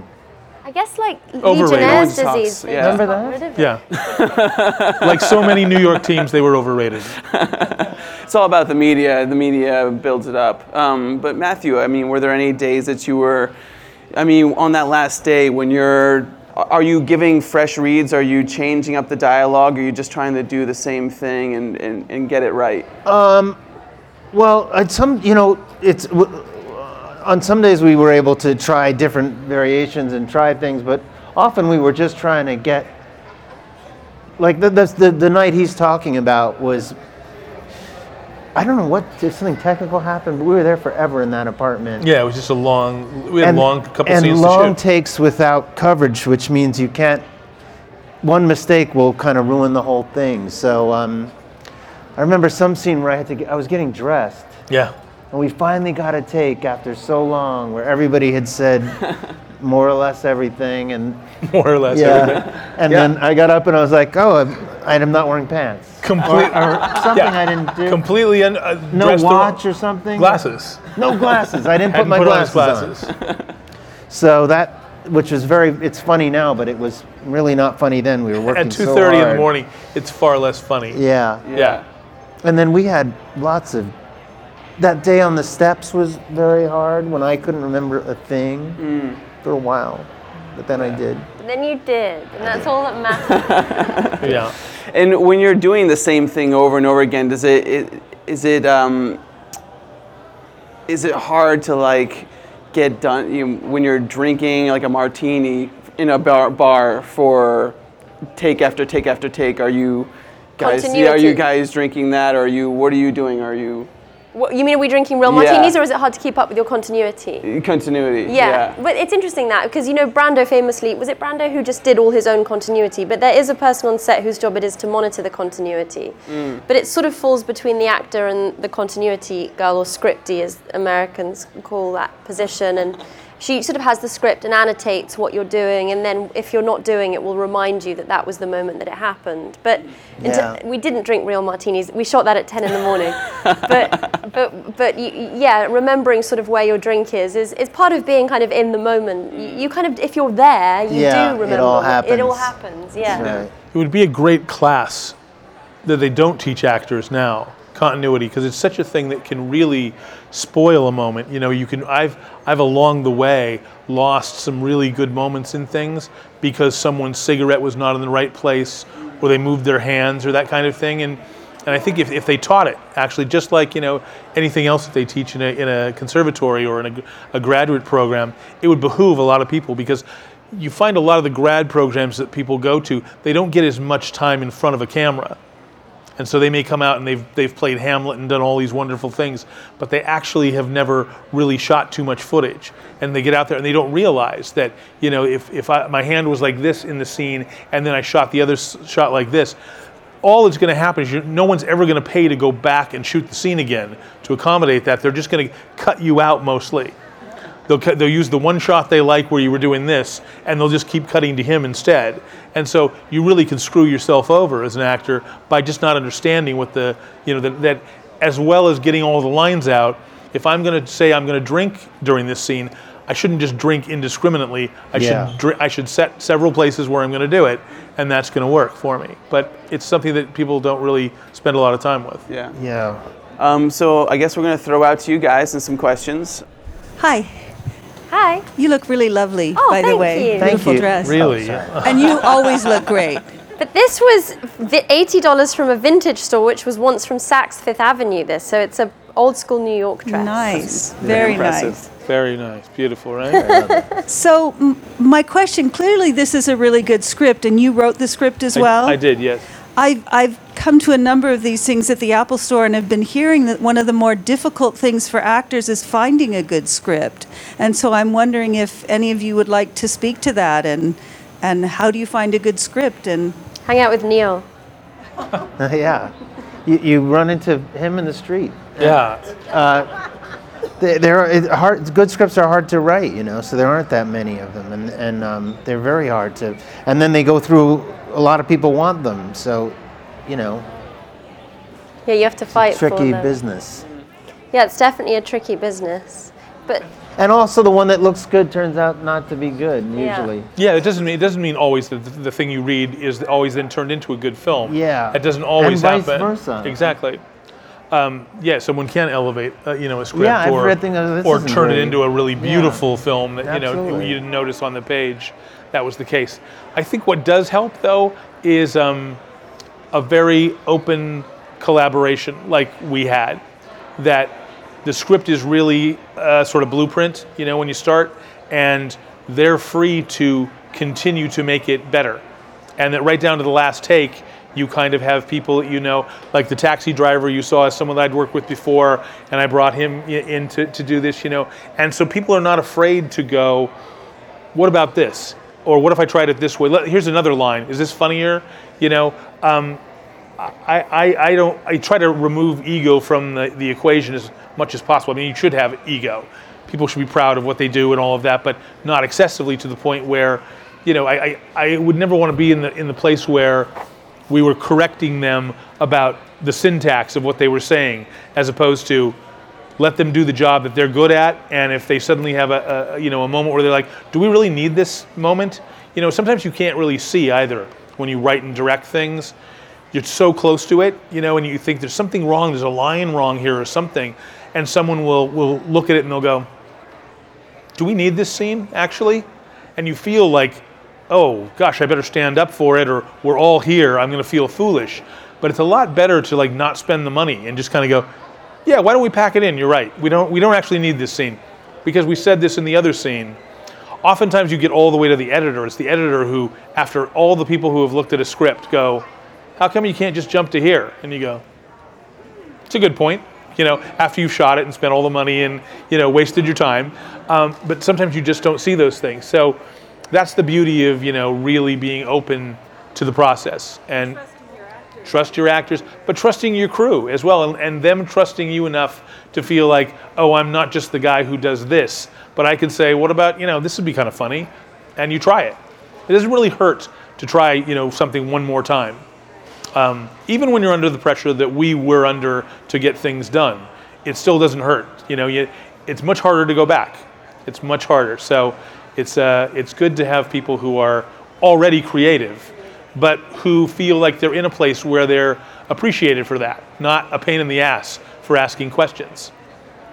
Speaker 9: I guess like
Speaker 8: Overrated.
Speaker 9: Legionnaire's
Speaker 2: No one talks,
Speaker 9: disease.
Speaker 2: yeah.
Speaker 3: Remember that?
Speaker 9: rid of it.
Speaker 8: yeah like so many new york teams they were overrated
Speaker 2: It's all about the media. The media builds it up. Um, but Matthew, I mean, were there any days that you were I mean, on that last day when you're, are you giving fresh reads? Are you changing up the dialogue? Are you just trying to do the same thing and, and, and get it right?
Speaker 3: Um, well, at some, you know, it's on some days we were able to try different variations and try things, but often we were just trying to get. Like the the, the night he's talking about was. I don't know what did something technical happen, but we were there forever in that apartment.
Speaker 8: Yeah, it was just a long. We had long couple
Speaker 3: and
Speaker 8: scenes
Speaker 3: long
Speaker 8: to shoot.
Speaker 3: takes without coverage, which means you can't. One mistake will kind of ruin the whole thing. So um, I remember some scene where I had to. Get, I was getting dressed,
Speaker 8: yeah.
Speaker 3: and we finally got a take after so long, where everybody had said more or less everything, and
Speaker 8: more or less. everything.
Speaker 3: yeah, and then I got up and I was like, oh, I'm, I'm not wearing pants,
Speaker 8: Complete.
Speaker 3: or something
Speaker 8: Yeah.
Speaker 3: I didn't do.
Speaker 8: Completely un, uh,
Speaker 3: no
Speaker 8: dressed the wrong-
Speaker 3: watch or something.
Speaker 8: Glasses.
Speaker 3: No glasses. I didn't put my
Speaker 8: put on
Speaker 3: glasses on. So that, which was very, it's funny now, but it was really not funny then. We were working so
Speaker 8: At
Speaker 3: so
Speaker 8: 2:30 in the morning, it's far less funny.
Speaker 3: Yeah.
Speaker 8: Yeah.
Speaker 3: And then we had lots of. That day on the steps was very hard when I couldn't remember a thing
Speaker 8: Mm.
Speaker 3: For a while, but then I did.
Speaker 9: But then you did, and that's all that matters.
Speaker 8: Yeah.
Speaker 2: And when you're doing the same thing over and over again, does it, it is it um, is it hard to like get done you know, when you're drinking like a martini in a bar, bar for take after take after take? Are you guys? Yeah, are you guys drinking that? Or are you? What are you doing? Are you
Speaker 9: what, you mean are we drinking real
Speaker 2: Yeah.
Speaker 9: martinis, or is it hard to keep up with your continuity?
Speaker 2: continuity?
Speaker 9: Yeah, but it's interesting that because you know Brando famously was it Brando who just did all his own continuity, but there is a person on set whose job it is to monitor the continuity. Mm. But it sort of falls between the actor and the continuity girl or scripty, as Americans call that position, and she sort of has the script and annotates what you're doing, and then if you're not doing it, will remind you that that was the moment that it happened. But in
Speaker 3: Yeah.
Speaker 9: we didn't drink real martinis. We shot that at 10 in the morning. but but but you, yeah, remembering sort of where your drink is is, is part of being kind of in the moment. You, you kind of if you're there, you
Speaker 3: Yeah,
Speaker 9: do
Speaker 3: it
Speaker 9: remember.
Speaker 3: all
Speaker 9: what- It all
Speaker 3: happens.
Speaker 9: happens. Yeah.
Speaker 3: Right.
Speaker 8: It would be a great class that they don't teach actors now continuity because it's such a thing that can really spoil a moment you know you can i've i've along the way lost some really good moments in things because someone's cigarette was not in the right place or they moved their hands or that kind of thing and and I think if, if they taught it, actually, just like you know anything else that they teach in a, in a conservatory or in a, a graduate program, it would behoove a lot of people because you find a lot of the grad programs that people go to, they don't get as much time in front of a camera. And so they may come out and they've, they've played Hamlet and done all these wonderful things, but they actually have never really shot too much footage. And they get out there and they don't realize that, you know, if, if I, my hand was like this in the scene and then I shot the other s- shot like this, all that's going to happen is no one's ever going to pay to go back and shoot the scene again to accommodate that. They're just going to cut you out mostly. They'll, they'll use the one shot they like where you were doing this, and they'll just keep cutting to him instead. And so you really can screw yourself over as an actor by just not understanding what the, you know, that, that as well as getting all the lines out, if I'm going to say I'm going to drink during this scene, I shouldn't just drink indiscriminately. I
Speaker 3: Yeah.
Speaker 8: should dri- I should set several places where I'm going to do it, and that's going to work for me. But it's something that people don't really spend a lot of time with.
Speaker 2: Yeah.
Speaker 3: Yeah.
Speaker 2: Um, so I guess we're gonna throw out to you guys and some questions.
Speaker 10: Hi,
Speaker 9: Hi.
Speaker 10: you look really lovely,
Speaker 9: Oh,
Speaker 10: by the way.
Speaker 9: you.
Speaker 3: Thank you.
Speaker 10: Beautiful
Speaker 3: you.
Speaker 10: dress.
Speaker 8: Really?
Speaker 10: And you always look great.
Speaker 9: But this was vi- eighty dollars from a vintage store, which was once from Saks Fifth Avenue. This, so it's a old school New York dress.
Speaker 10: Nice, very
Speaker 2: impressive.
Speaker 10: nice.
Speaker 8: Very nice, beautiful, right?
Speaker 10: So, m- my question clearly, this is a really good script, and you wrote the script as well.
Speaker 8: I, I did, yes.
Speaker 10: I've, I've come to a number of these things at the Apple Store and have been hearing that one of the more difficult things for actors is finding a good script. And so I'm wondering if any of you would like to speak to that and, and how do you find a good script? And
Speaker 9: Hang out with Neil.
Speaker 3: yeah. You, you run into him in the street.
Speaker 8: Yeah.
Speaker 3: They- They're it, hard. Good scripts are hard to write, you know. So there aren't that many of them, and and um, they're very hard to. And then they go through. A lot of people want them, so, you know,
Speaker 9: Yeah, you have to fight for
Speaker 3: tricky business.
Speaker 9: Yeah, it's definitely a tricky business. But
Speaker 3: And also, the one that looks good turns out not to be good
Speaker 9: Yeah.
Speaker 3: usually.
Speaker 8: Yeah, it doesn't mean it doesn't mean always that the, the thing you read is always then turned into a good film.
Speaker 3: Yeah.
Speaker 8: that doesn't always
Speaker 3: And vice
Speaker 8: happen.
Speaker 3: versa.
Speaker 8: Exactly. um, yeah, someone can elevate, uh, you know, a script
Speaker 3: Yeah,
Speaker 8: or,
Speaker 3: read things, oh,
Speaker 8: or
Speaker 3: isn't
Speaker 8: turn it into a really
Speaker 3: Yeah.
Speaker 8: beautiful film that you know
Speaker 3: Absolutely.
Speaker 8: you didn't notice on the page. That was the case. I think what does help though is um, a very open collaboration like we had. That the script is really uh, sort of blueprint, you know, when you start, and they're free to continue to make it better. And that right down to the last take, you kind of have people you know, like the taxi driver you saw is someone that I'd worked with before, and I brought him in to, to do this, you know. And so people are not afraid to go, what about this? Or what if I tried it this way? Let- Here's another line. Is this funnier? You know, um, I, I, I don't. I try to remove ego from the, the equation as much as possible. I mean, you should have ego. People should be proud of what they do and all of that, but not excessively to the point where, you know, I, I, I would never want to be in the in the place where we were correcting them about the syntax of what they were saying, as opposed to let them do the job that they're good at. And if they suddenly have a, a you know a moment where they're like, do we really need this moment? You know, sometimes you can't really see either when you write and direct things. You're so close to it, you know, and you think there's something wrong, there's a line wrong here or something, and someone will will look at it and they'll go, do we need this scene actually? And you feel like, oh gosh, I better stand up for it, or we're all here. I'm going to feel foolish. But it's a lot better to like not spend the money and just kind of go, yeah, why don't we pack it in? You're right. We don't we don't actually need this scene because we said this in the other scene. Oftentimes you get all the way to the editor. It's the editor who, after all the people who have looked at a script, go, how come you can't just jump to here? And you go, it's a good point. You know, after you've shot it and spent all the money and you know wasted your time, um, but sometimes you just don't see those things. So that's the beauty of you know really being open to the process and trust your actors, but trusting your crew as well, and, and them trusting you enough to feel like, oh, I'm not just the guy who does this, but I can say, what about you know this would be kind of funny, and you try it. It doesn't really hurt to try you know something one more time um, even when you're under the pressure that we were under to get things done, it still doesn't hurt. You know, you, it's much harder to go back. It's much harder. So it's uh, it's good to have people who are already creative, but who feel like they're in a place where they're appreciated for that, not a pain in the ass for asking questions.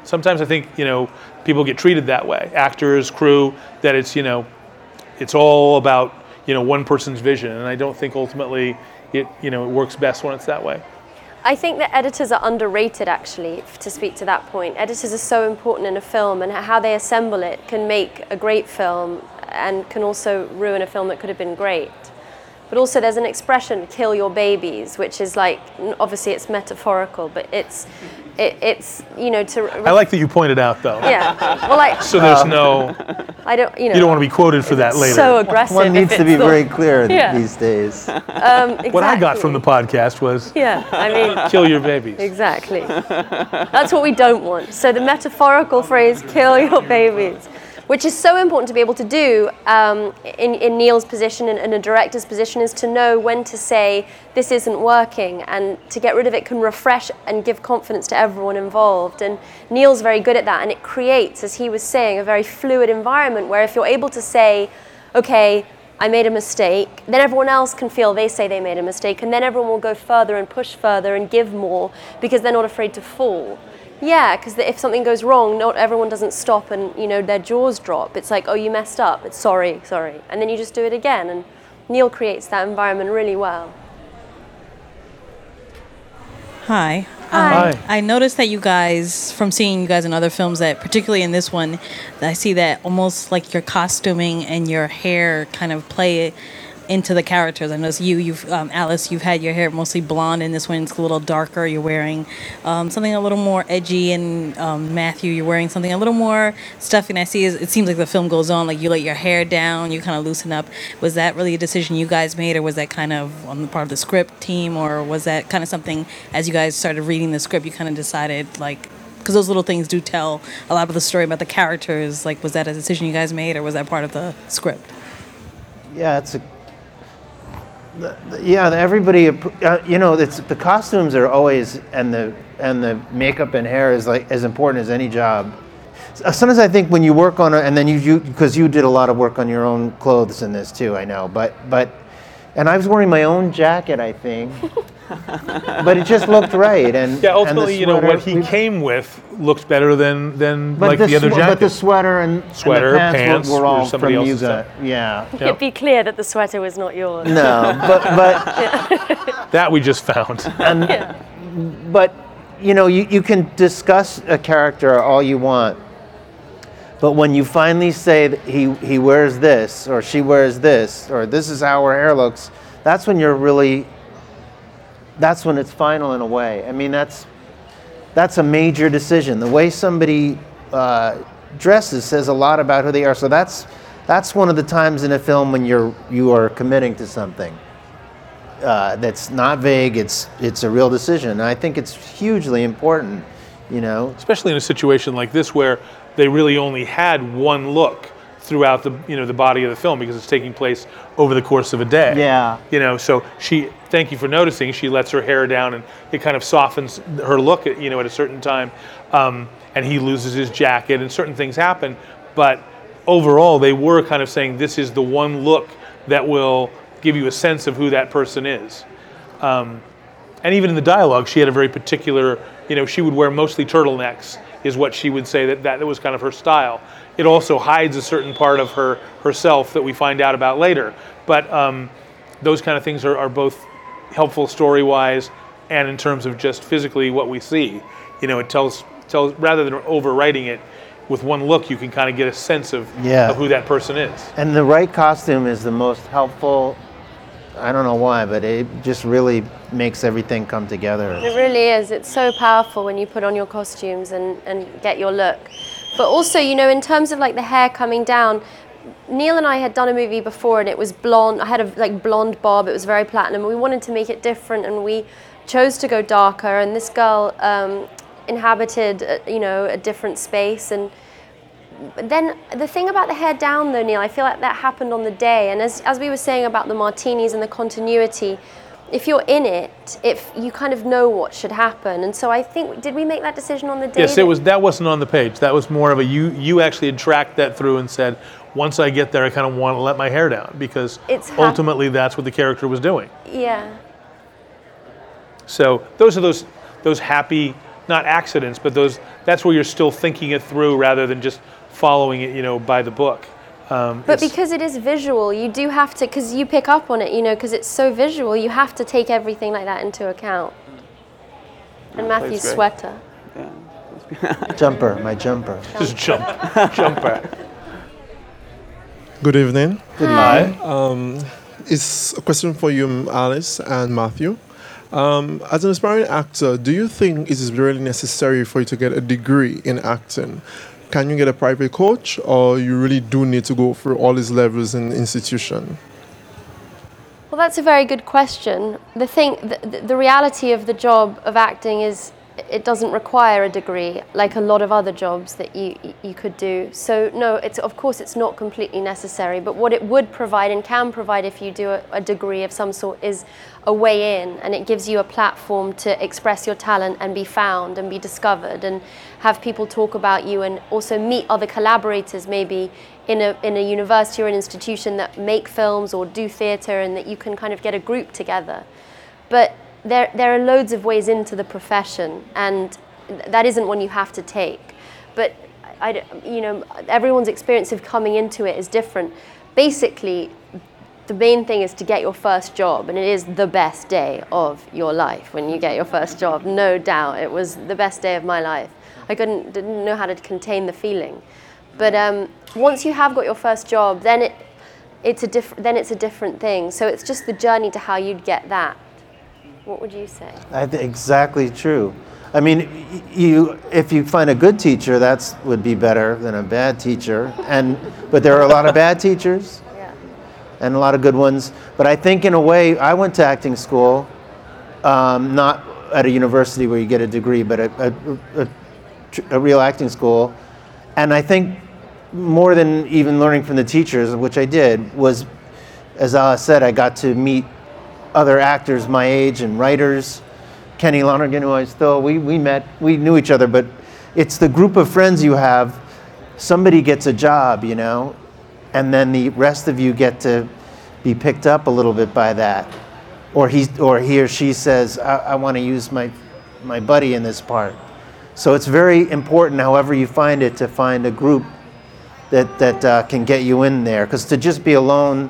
Speaker 8: Sometimes I think you know people get treated that way, actors, crew, that it's you know it's all about you know one person's vision, and I don't think ultimately it you know it works best when it's that way.
Speaker 9: I think that editors are underrated, actually, to speak to that point. Editors are so important in a film, and how they assemble it can make a great film and can also ruin a film that could have been great. But also, there's an expression, kill your babies, which is like, obviously, it's metaphorical, but it's, it, it's you know, to.
Speaker 8: I like that you pointed out though.
Speaker 9: Yeah. Well, like,
Speaker 8: So there's no
Speaker 9: I don't, you know.
Speaker 8: you don't want to be quoted for that later.
Speaker 9: So aggressive.
Speaker 3: One needs to be
Speaker 9: the-
Speaker 3: very clear
Speaker 9: Yeah.
Speaker 3: these days.
Speaker 9: Um,
Speaker 8: What I got from the podcast was
Speaker 9: Yeah, I mean.
Speaker 8: kill your babies.
Speaker 9: Exactly. That's what we don't want. So the metaphorical phrase, kill your babies, which is so important to be able to do um, in, in Neil's position and in a director's position, is to know when to say, this isn't working, and to get rid of it can refresh and give confidence to everyone involved. And Neil's very good at that, and it creates, as he was saying, a very fluid environment where if you're able to say, okay, I made a mistake, then everyone else can feel they say they made a mistake, and then everyone will go further and push further and give more because they're not afraid to fall. Yeah, because if something goes wrong, not everyone doesn't stop and you know their jaws drop. It's like, oh, you messed up. It's sorry, sorry, and then you just do it again. And Neil creates that environment really well.
Speaker 11: Hi.
Speaker 9: Hi.
Speaker 11: Um, I noticed that you guys, from seeing you guys in other films, that particularly in this one, I see that almost like your costuming and your hair kind of play into the characters. I noticed you, you've um, Alice, you've had your hair mostly blonde, and this one it's a little darker. You're wearing um, something a little more edgy, and um, Matthew, you're wearing something a little more stuffy. And I see it seems like the film goes on, like you let your hair down, you kind of loosen up. Was that really a decision you guys made, or was that kind of on the part of the script team, or was that kind of something as you guys started reading the script, you kind of decided like? Because those little things do tell a lot of the story about the characters. Like, was that a decision you guys made, or was that part of the script?
Speaker 3: Yeah, it's a. the- the- Yeah, everybody. Uh, you know, it's the costumes are always and the and the makeup and hair is like as important as any job. Sometimes I think when you work on it, and then you you because you did a lot of work on your own clothes in this too. I know, but but, and I was wearing my own jacket. I think. but it just looked right. And
Speaker 8: Yeah,
Speaker 3: and the
Speaker 8: ultimately, you know, what he
Speaker 3: we-
Speaker 8: came with looked better than than like
Speaker 3: the,
Speaker 8: the, other
Speaker 3: swe-
Speaker 8: jacket.
Speaker 3: but the sweater and and the
Speaker 8: Sweater,
Speaker 3: pants, were-
Speaker 8: pants
Speaker 3: were,
Speaker 8: were
Speaker 3: all from
Speaker 8: else's
Speaker 3: Yuga. Yeah.
Speaker 8: Yep.
Speaker 9: Be clear that the sweater was not yours.
Speaker 3: No, but but
Speaker 8: that we just found.
Speaker 3: And but you know you, you can discuss a character all you want but when you finally say that he, he wears this or she wears this or this is how her hair looks that's when you're really that's when it's final in a way i mean that's that's a major decision the way somebody uh, dresses says a lot about who they are so that's that's one of the times in a film when you're you are committing to something uh, that's not vague. It's it's a real decision. And I think it's hugely important. You know,
Speaker 8: especially in a situation like this where they really only had one look throughout the you know the body of the film because it's taking place over the course of a day.
Speaker 3: Yeah.
Speaker 8: You know, so she thank you for noticing. She lets her hair down and it kind of softens her look at you know at a certain time, um, and he loses his jacket and certain things happen. But overall, they were kind of saying this is the one look that will give you a sense of who that person is. Um, and even in the dialogue, she had a very particular, you know, she would wear mostly turtlenecks, is what she would say that that was kind of her style. It also hides a certain part of her herself that we find out about later. But um, those kind of things are, are both helpful story wise and in terms of just physically what we see. You know, it tells tells rather than overwriting it with one look, you can kind of get a sense of,
Speaker 3: Yeah.
Speaker 8: of who that person is.
Speaker 3: and the right costume is the most helpful. I don't know why, but it just really makes everything come together.
Speaker 9: It really is. It's so powerful when you put on your costumes and, and get your look. But also, you know, in terms of like the hair coming down, Neil and I had done a movie before and it was blonde. I had a like blonde bob. It was very platinum. We wanted to make it different and we chose to go darker. And this girl um, inhabited, uh, you know, a different space. And then the thing about the hair down though, Neil, I feel like that happened on the day. And as, as we were saying about the martinis and the continuity, if you're in it, if you kind of know what should happen. And so I think, did we make that decision on the day?
Speaker 8: Yes,
Speaker 9: that-
Speaker 8: it was. That wasn't on the page. That was more of a you. You actually had tracked that through and said, once I get there, I kind of want to let my hair down because
Speaker 9: It's hap-
Speaker 8: ultimately that's what the character was doing.
Speaker 9: Yeah.
Speaker 8: So those are those those happy, not accidents, but those. That's where you're still thinking it through rather than just following it, you know, by the book. Um,
Speaker 9: But because it is visual, you do have to, because you pick up on it, you know, because it's so visual, you have to take everything like that into account. And Matthew's
Speaker 2: great.
Speaker 9: sweater.
Speaker 3: Jumper, my jumper.
Speaker 8: just jump, jumper.
Speaker 12: Good evening.
Speaker 3: Good
Speaker 9: Hi.
Speaker 12: Um, it's a question for you, Alice and Matthew. Um, as an aspiring actor, do you think it is really necessary for you to get a degree in acting? Can you get a private coach, or you really do need to go through all these levels in the institution?
Speaker 9: Well, that's a very good question. The thing, the, the- reality of the job of acting is it doesn't require a degree like a lot of other jobs that you you could do. So no, it's of course it's not completely necessary. But what it would provide and can provide if you do a, a degree of some sort is a way in, and it gives you a platform to express your talent and be found and be discovered and have people talk about you and also meet other collaborators maybe in a, in a university or an institution that make films or do theatre and that you can kind of get a group together. But there, there are loads of ways into the profession and that isn't one you have to take. But I, you know, everyone's experience of coming into it is different. Basically, the main thing is to get your first job, and it is the best day of your life when you get your first job, no doubt. It was the best day of my life. I couldn't didn't know how to contain the feeling, but um, once you have got your first job, then it it's a diff- then it's a different thing. So it's just the journey to how you'd get that. What would you say?
Speaker 3: I exactly true. I mean, you if you find a good teacher, that's would be better than a bad teacher. And but there are a lot of bad teachers, and a lot of good ones. But I think in a way, I went to acting school, um, not at a university where you get a degree, but a, a, a, a real acting school. And I think more than even learning from the teachers, which I did, was, as Alice said, I got to meet other actors my age and writers. Kenny Lonergan, who I still, we, we met, we knew each other, but it's the group of friends you have. Somebody gets a job, you know, and then the rest of you get to be picked up a little bit by that. or he or he or she says, I, I want to use my my buddy in this part. So it's very important, however you find it, to find a group that that uh, can get you in there. Because to just be alone,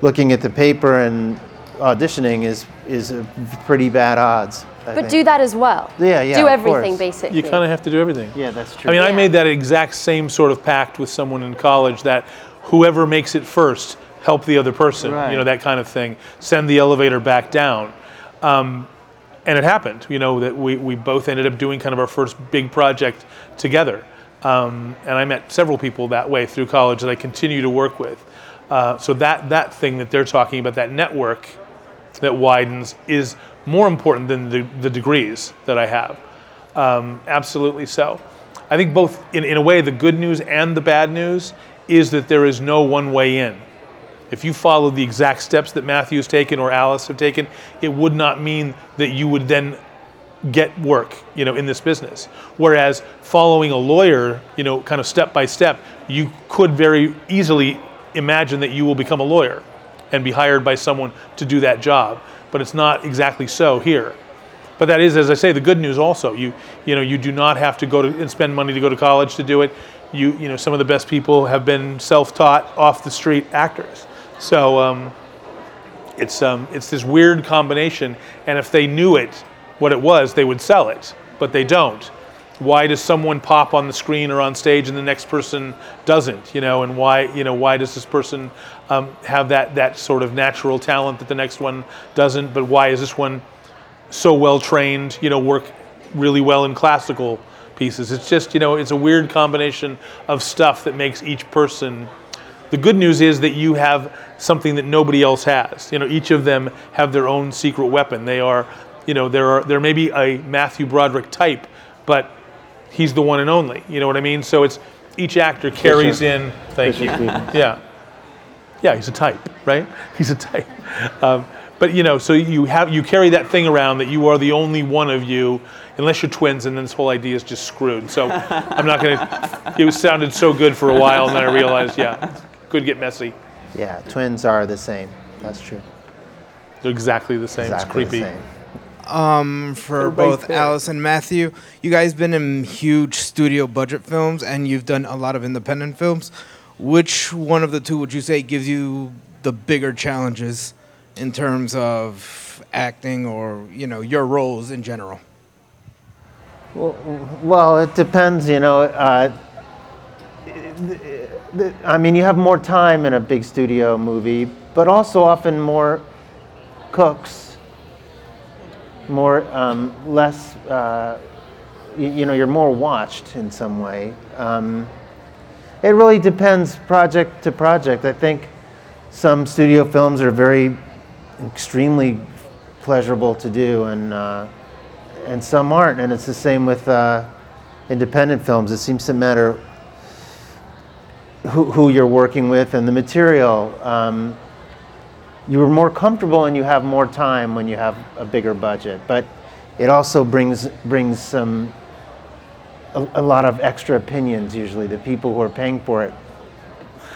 Speaker 3: looking at the paper and auditioning is is a pretty bad odds. I
Speaker 9: But
Speaker 3: think.
Speaker 9: do that as well.
Speaker 3: Yeah, yeah,
Speaker 9: Do
Speaker 3: of
Speaker 9: everything
Speaker 3: course.
Speaker 9: basically.
Speaker 8: You kind of have to do everything.
Speaker 3: Yeah, that's true.
Speaker 8: I mean, I made that exact same sort of pact with someone in college that whoever makes it first, help the other person.
Speaker 3: Right.
Speaker 8: You know, that kind of thing. Send the elevator back down. Um, and it happened, you know, that we, we both ended up doing kind of our first big project together. Um, and I met several people that way through college that I continue to work with. Uh, so that, that thing that they're talking about, that network that widens, is more important than the, the degrees that I have. Um, absolutely so. I think both, in, in a way, the good news and the bad news is that there is no one way in. If you follow the exact steps that Matthew's taken or Alice have taken, it would not mean that you would then get work, you know, in this business. Whereas following a lawyer, you know, kind of step by step, you could very easily imagine that you will become a lawyer and be hired by someone to do that job. But it's not exactly so here. But that is, as I say, the good news. Also, you you know you do not have to go to and spend money to go to college to do it. You you know some of the best people have been self-taught, off the street actors. So um, it's um, it's this weird combination. And if they knew it, what it was, they would sell it. But they don't. Why does someone pop on the screen or on stage and the next person doesn't? You know, and why you know why does this person um, have that that sort of natural talent that the next one doesn't? But why is this one so well trained, you know, work really well in classical pieces. It's just, you know, it's a weird combination of stuff that makes each person. The good news is that you have something that nobody else has. You know, each of them have their own secret weapon. They are, you know, there are there may be a Matthew Broderick type, but he's the one and only. You know what I mean? So it's each actor carries
Speaker 3: Bishop.
Speaker 8: in. Thank you. Yeah. Yeah, he's a type, right? He's a type. Um, but you know, so you have you carry that thing around that you are the only one of you, unless you're twins, and then this whole idea is just screwed. So I'm not gonna. It sounded so good for a while, and then I realized, yeah, could get messy.
Speaker 3: Yeah, twins are the same. That's true.
Speaker 8: They're exactly the same.
Speaker 3: Exactly
Speaker 8: it's
Speaker 3: the
Speaker 8: creepy.
Speaker 3: same.
Speaker 13: Um, for
Speaker 8: Everybody
Speaker 13: both
Speaker 8: there.
Speaker 13: Alice and Matthew, you guys been in huge studio budget films, and you've done a lot of independent films. Which one of the two would you say gives you the bigger challenges in terms of acting or you know your roles in general?
Speaker 3: Well, well, it depends, you know. Uh, the- I mean, you have more time in a big studio movie, but also often more cooks, more um, less. Uh, you, you know, you're more watched in some way. Um, it really depends project to project. I think some studio films are very extremely pleasurable to do, and uh, and some aren't. And it's the same with uh, independent films. It seems to matter who, who you're working with and the material. Um, you are more comfortable and you have more time when you have a bigger budget, but it also brings brings some a, a lot of extra opinions. Usually, the people who are paying for it.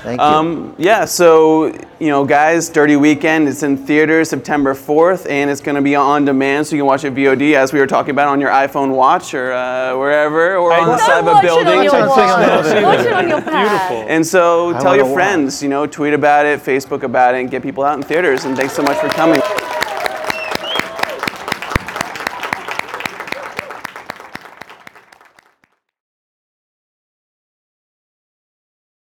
Speaker 3: Thank you.
Speaker 2: Um, yeah, so, you know, guys, Dirty Weekend it's in theaters September 4th, and it's going to be on demand, so you can watch it VOD, as we were talking about, on your iPhone watch or uh, wherever, or on the side of a
Speaker 9: watch it
Speaker 2: building.
Speaker 9: on your
Speaker 3: Watch
Speaker 9: watch.
Speaker 3: it
Speaker 9: Watch it on your pad.
Speaker 2: And so
Speaker 3: I
Speaker 2: tell your
Speaker 3: wanna watch.
Speaker 2: friends, you know, tweet about it, Facebook about it, and get people out in theaters. And thanks so much for coming.